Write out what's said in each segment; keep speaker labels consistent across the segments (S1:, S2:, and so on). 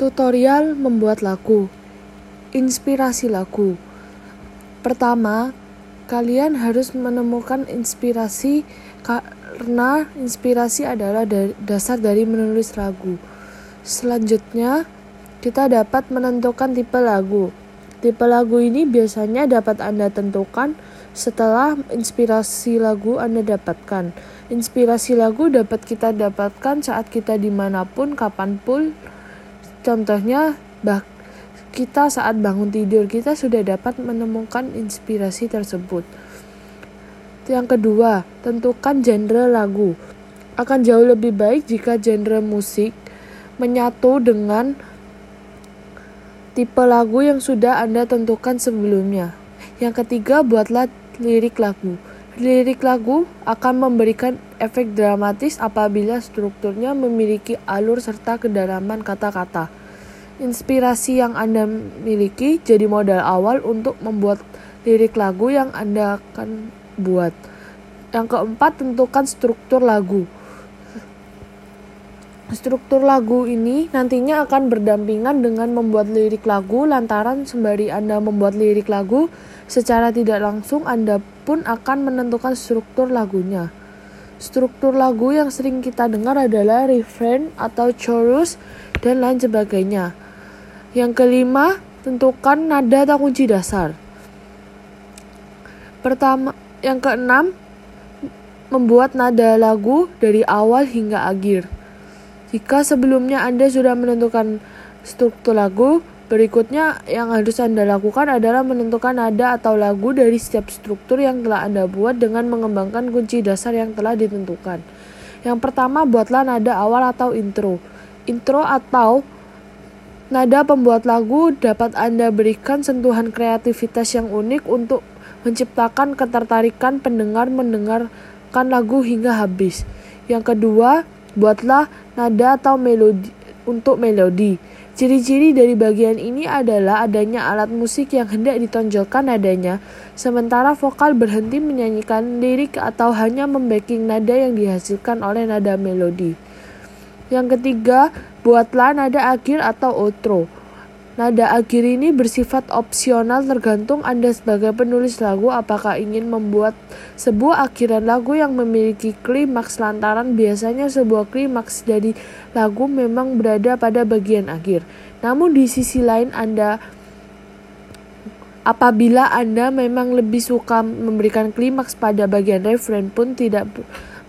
S1: Tutorial membuat lagu. Inspirasi lagu. Pertama, kalian harus menemukan inspirasi karena inspirasi adalah dasar dari menulis lagu. Selanjutnya, kita dapat menentukan tipe lagu. Tipe lagu ini biasanya dapat Anda tentukan setelah inspirasi lagu Anda dapatkan. Inspirasi lagu dapat kita dapatkan saat kita di mana pun, kapan pun, Contohnya, bah, kita saat bangun tidur kita sudah dapat menemukan inspirasi tersebut. Yang kedua, tentukan genre lagu. Akan jauh lebih baik jika genre musik menyatu dengan tipe lagu yang sudah Anda tentukan sebelumnya. Yang ketiga, buatlah lirik lagu. Lirik lagu akan memberikan efek dramatis apabila strukturnya memiliki alur serta kedalaman kata-kata. Inspirasi yang Anda miliki jadi modal awal untuk membuat lirik lagu yang Anda akan buat. Yang keempat, tentukan struktur lagu. Struktur lagu ini nantinya akan berdampingan dengan membuat lirik lagu lantaran sembari Anda membuat lirik lagu secara tidak langsung Anda pun akan menentukan struktur lagunya. Struktur lagu yang sering kita dengar adalah refrain atau chorus dan lain sebagainya. Yang kelima, tentukan nada atau kunci dasar. Pertama, yang keenam, membuat nada lagu dari awal hingga akhir. Jika sebelumnya Anda sudah menentukan struktur lagu, Berikutnya yang harus Anda lakukan adalah menentukan nada atau lagu dari setiap struktur yang telah Anda buat dengan mengembangkan kunci dasar yang telah ditentukan. Yang pertama, buatlah nada awal atau intro. Intro atau nada pembuat lagu dapat Anda berikan sentuhan kreativitas yang unik untuk menciptakan ketertarikan pendengar mendengarkan lagu hingga habis. Yang kedua, buatlah nada atau melodi untuk melodi. Ciri-ciri dari bagian ini adalah adanya alat musik yang hendak ditonjolkan nadanya, sementara vokal berhenti menyanyikan lirik atau hanya membacking nada yang dihasilkan oleh nada melodi. Yang ketiga, buatlah nada akhir atau outro. Nada akhir ini bersifat opsional tergantung Anda sebagai penulis lagu apakah ingin membuat sebuah akhiran lagu yang memiliki klimaks lantaran biasanya sebuah klimaks dari lagu memang berada pada bagian akhir. Namun di sisi lain Anda apabila Anda memang lebih suka memberikan klimaks pada bagian refrain pun tidak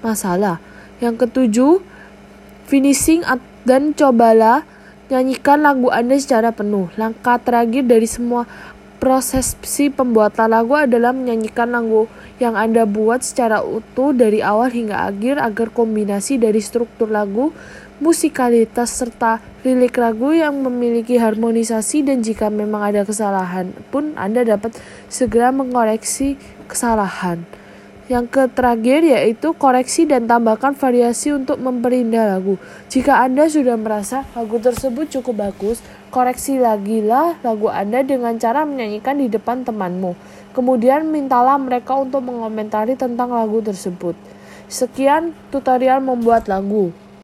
S1: masalah. Yang ketujuh, finishing dan cobalah nyanyikan lagu Anda secara penuh. Langkah terakhir dari semua proses si pembuatan lagu adalah menyanyikan lagu yang Anda buat secara utuh dari awal hingga akhir agar kombinasi dari struktur lagu musikalitas serta lirik lagu yang memiliki harmonisasi dan jika memang ada kesalahan pun Anda dapat segera mengoreksi kesalahan. Yang terakhir yaitu koreksi dan tambahkan variasi untuk memperindah lagu. Jika Anda sudah merasa lagu tersebut cukup bagus, koreksi lagi lah lagu Anda dengan cara menyanyikan di depan temanmu. Kemudian mintalah mereka untuk mengomentari tentang lagu tersebut. Sekian tutorial membuat lagu.